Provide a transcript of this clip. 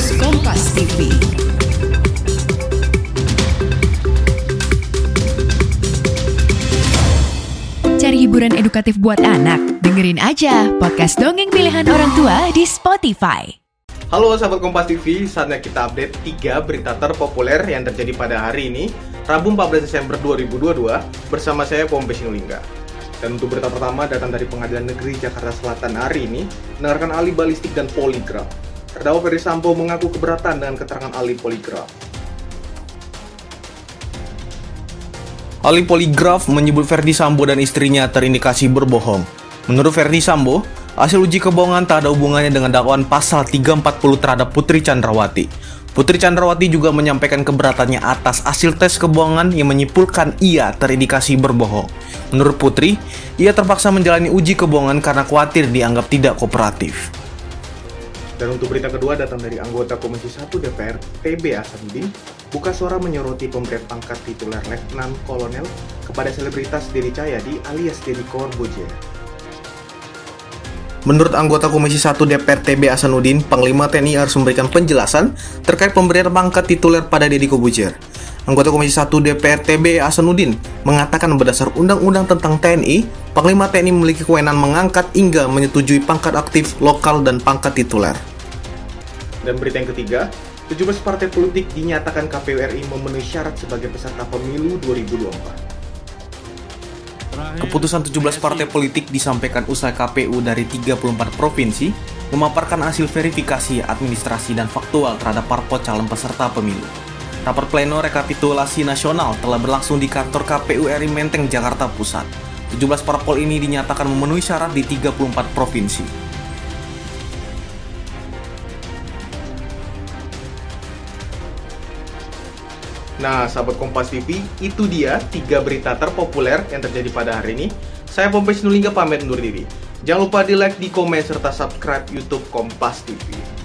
News Kompas TV. Cari hiburan edukatif buat anak? Dengerin aja podcast dongeng pilihan orang tua di Spotify. Halo sahabat Kompas TV, saatnya kita update 3 berita terpopuler yang terjadi pada hari ini, Rabu 14 Desember 2022, bersama saya Pompe Sinulinga. Dan untuk berita pertama datang dari Pengadilan Negeri Jakarta Selatan hari ini, mendengarkan ahli balistik dan poligraf. Terdakwa Ferdi Sambo mengaku keberatan dengan keterangan ahli poligraf. Ahli poligraf menyebut Ferdi Sambo dan istrinya terindikasi berbohong. Menurut Ferdi Sambo, hasil uji kebohongan tak ada hubungannya dengan dakwaan pasal 340 terhadap Putri Chandrawati. Putri Chandrawati juga menyampaikan keberatannya atas hasil tes kebohongan yang menyimpulkan ia terindikasi berbohong. Menurut Putri, ia terpaksa menjalani uji kebohongan karena khawatir dianggap tidak kooperatif. Dan untuk berita kedua datang dari anggota Komisi 1 DPR TB Hasanuddin, buka suara menyoroti pemberian pangkat tituler Letnan Kolonel kepada selebritas Deddy Cahyadi alias Deddy Corbuzier. Menurut anggota Komisi 1 DPR TB Hasanuddin, Panglima TNI harus memberikan penjelasan terkait pemberian pangkat tituler pada Deddy Kobuzier. Anggota Komisi 1 DPR TB Hasanuddin mengatakan berdasar Undang-Undang tentang TNI, Panglima TNI memiliki kewenangan mengangkat hingga menyetujui pangkat aktif lokal dan pangkat tituler. Dan berita yang ketiga, 17 partai politik dinyatakan KPU RI memenuhi syarat sebagai peserta pemilu 2024. Keputusan 17 partai politik disampaikan usai KPU dari 34 provinsi memaparkan hasil verifikasi administrasi dan faktual terhadap parpol calon peserta pemilu. Rapat pleno rekapitulasi nasional telah berlangsung di kantor KPU RI Menteng, Jakarta Pusat. 17 parpol ini dinyatakan memenuhi syarat di 34 provinsi. Nah, sahabat Kompas TV, itu dia tiga berita terpopuler yang terjadi pada hari ini. Saya Pompes Nulingga pamit undur diri. Jangan lupa di like, di komen, serta subscribe YouTube Kompas TV.